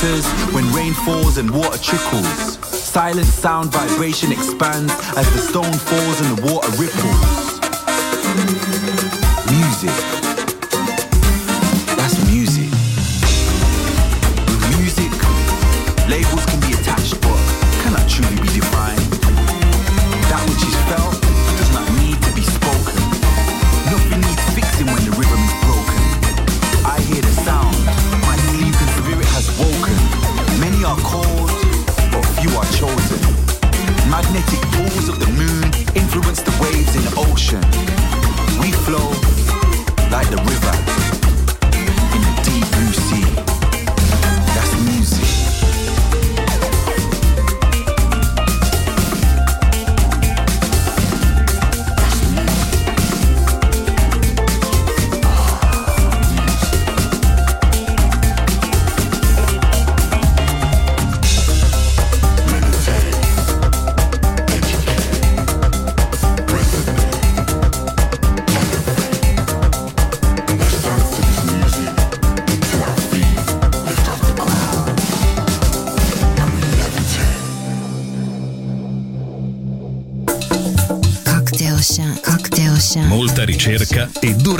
Patters when rain falls and water trickles. Silent sound vibration expands as the stone falls and the water ripples.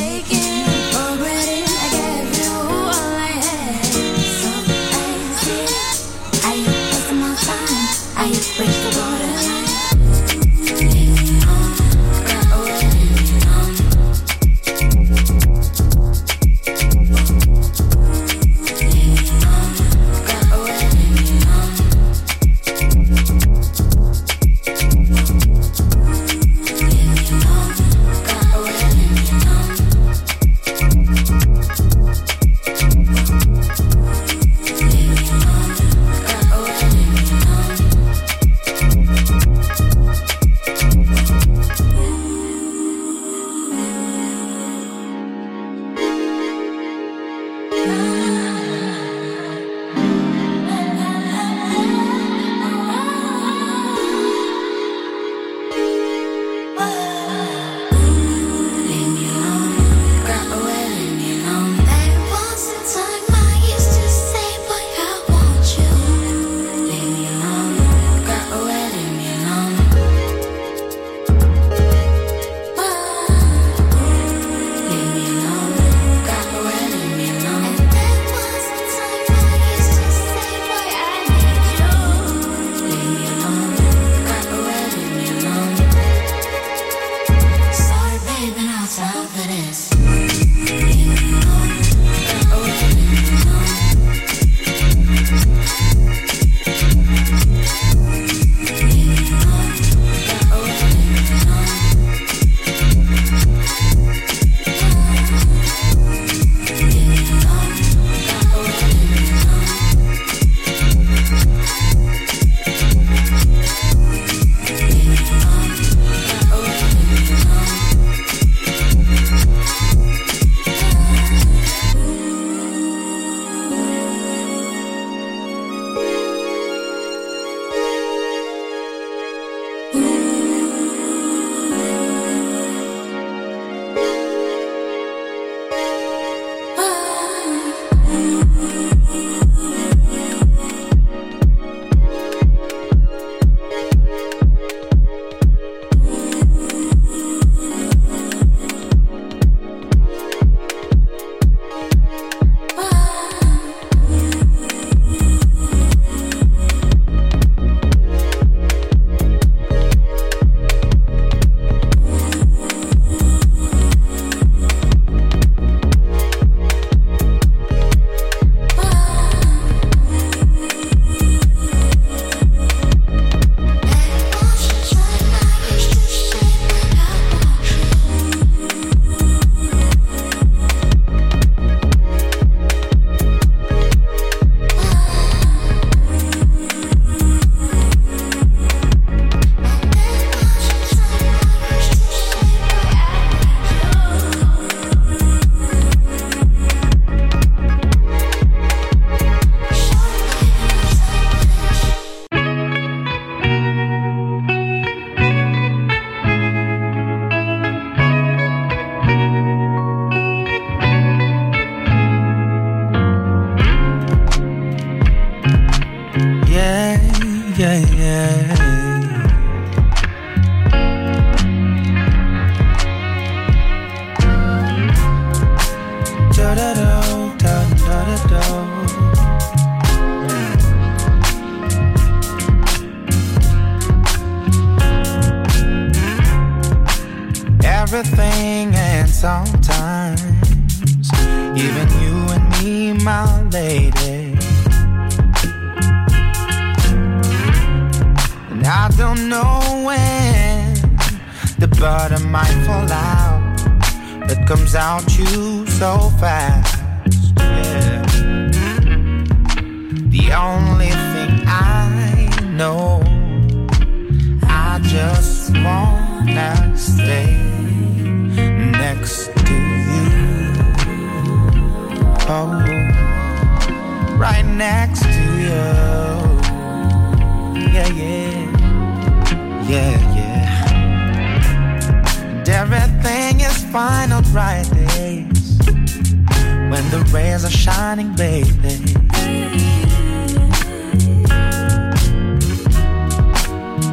Make it comes out you so fast. Yeah. The only thing I know, I just wanna stay next to you. Oh, right next to you. Yeah, yeah, yeah, yeah. And everything is fine on bright days when the rays are shining, baby.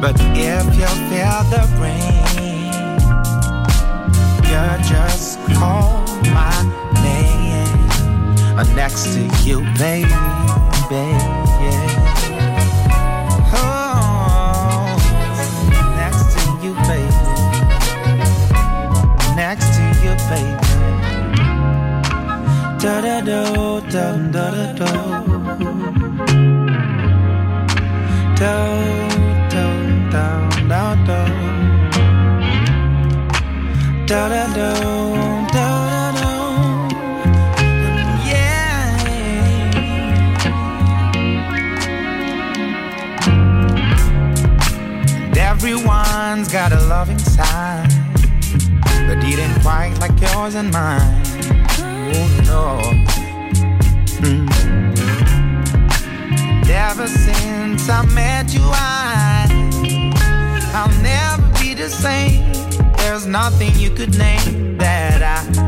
But if you feel the rain, you just call my name. Next to you, baby. Baby. Da da do, da da da do. Do do do do do. Da da do, da da do. Yeah. And everyone's got a loving it quite like yours and mine. Oh no. Mm. Ever since I met you, I I'll never be the same. There's nothing you could name that I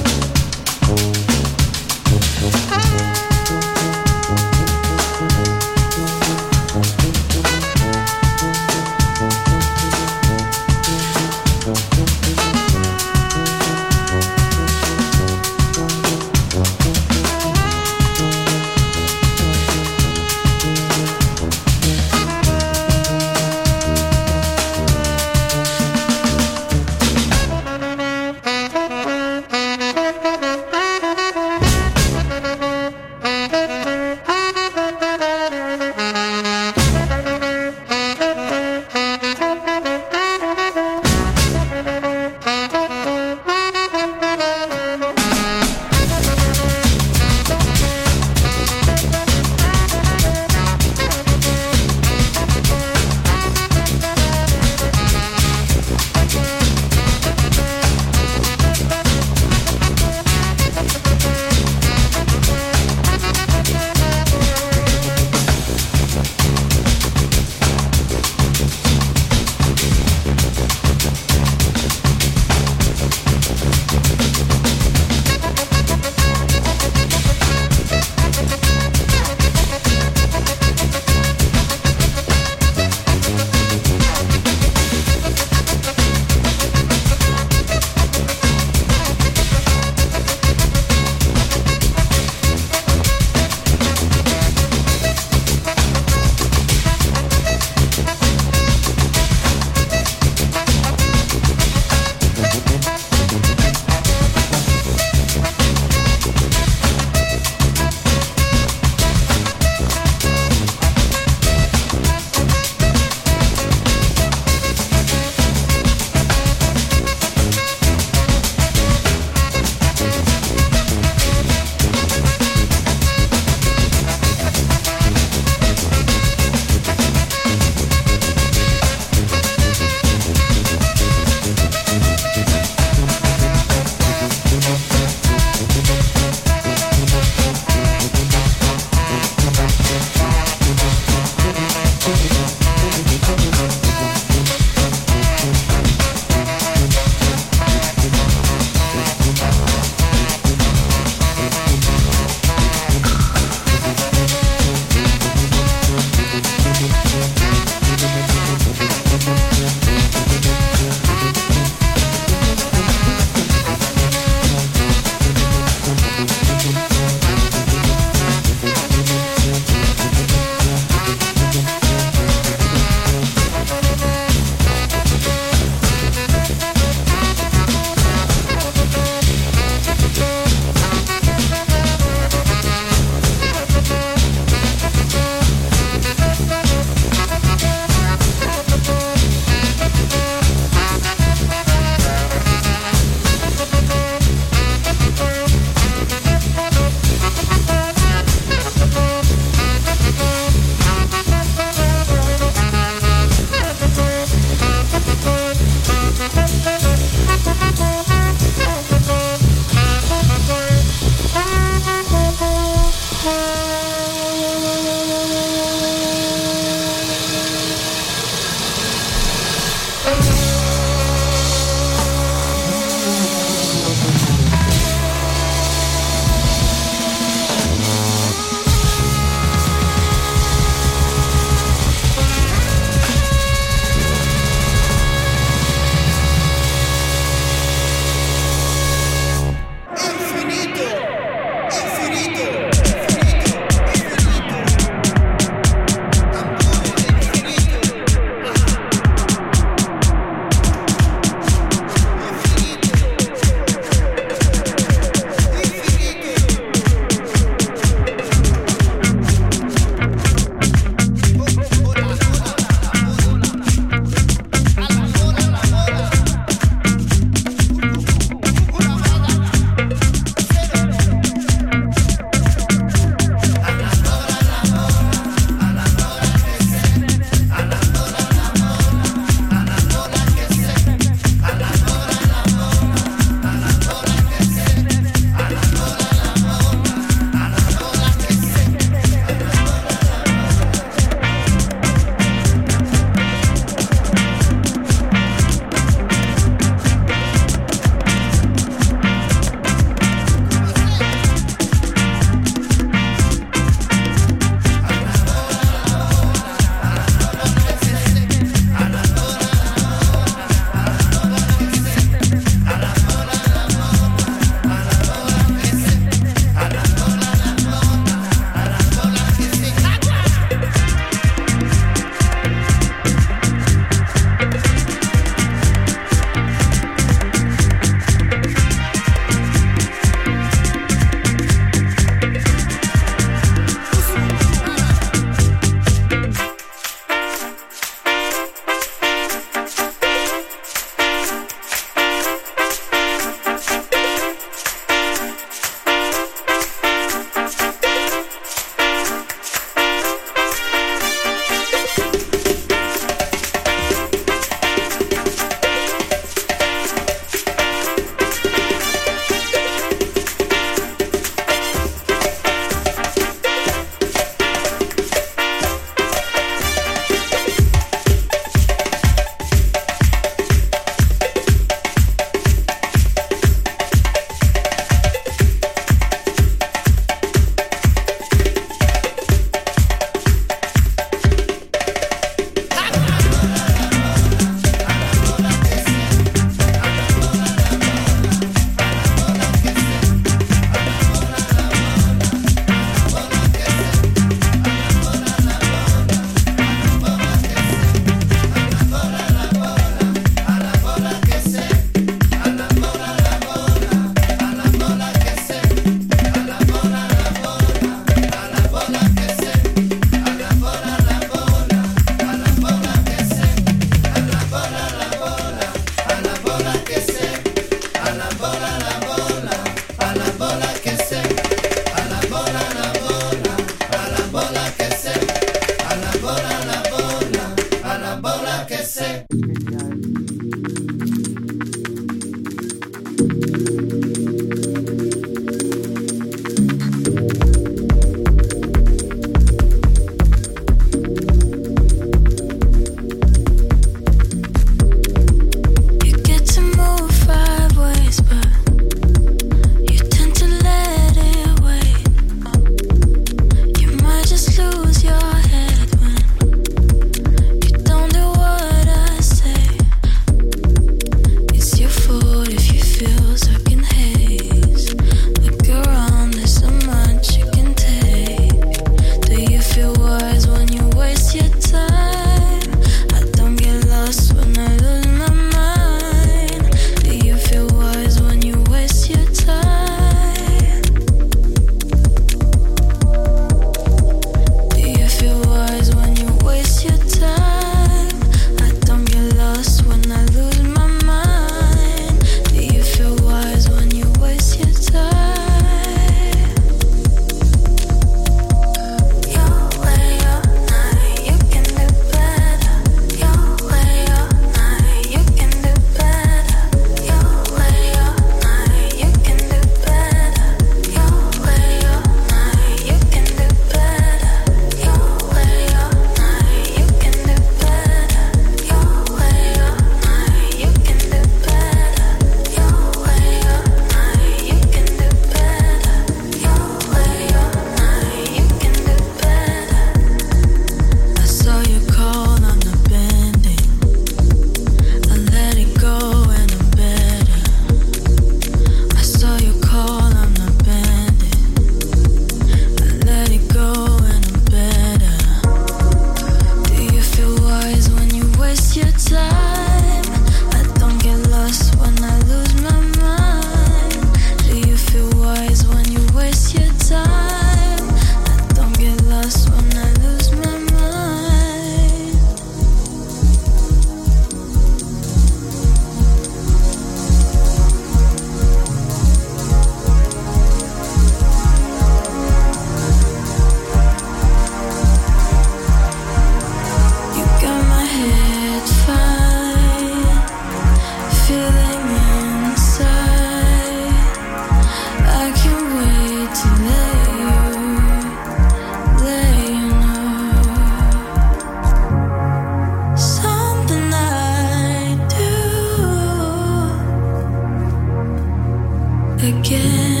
again.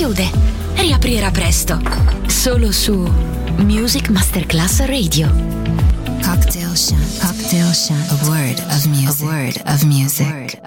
Chiude. Riaprirà presto. Solo su Music Masterclass Radio. Cocktail shant. Cocktail shant. A word of music. A word of music. A word of music.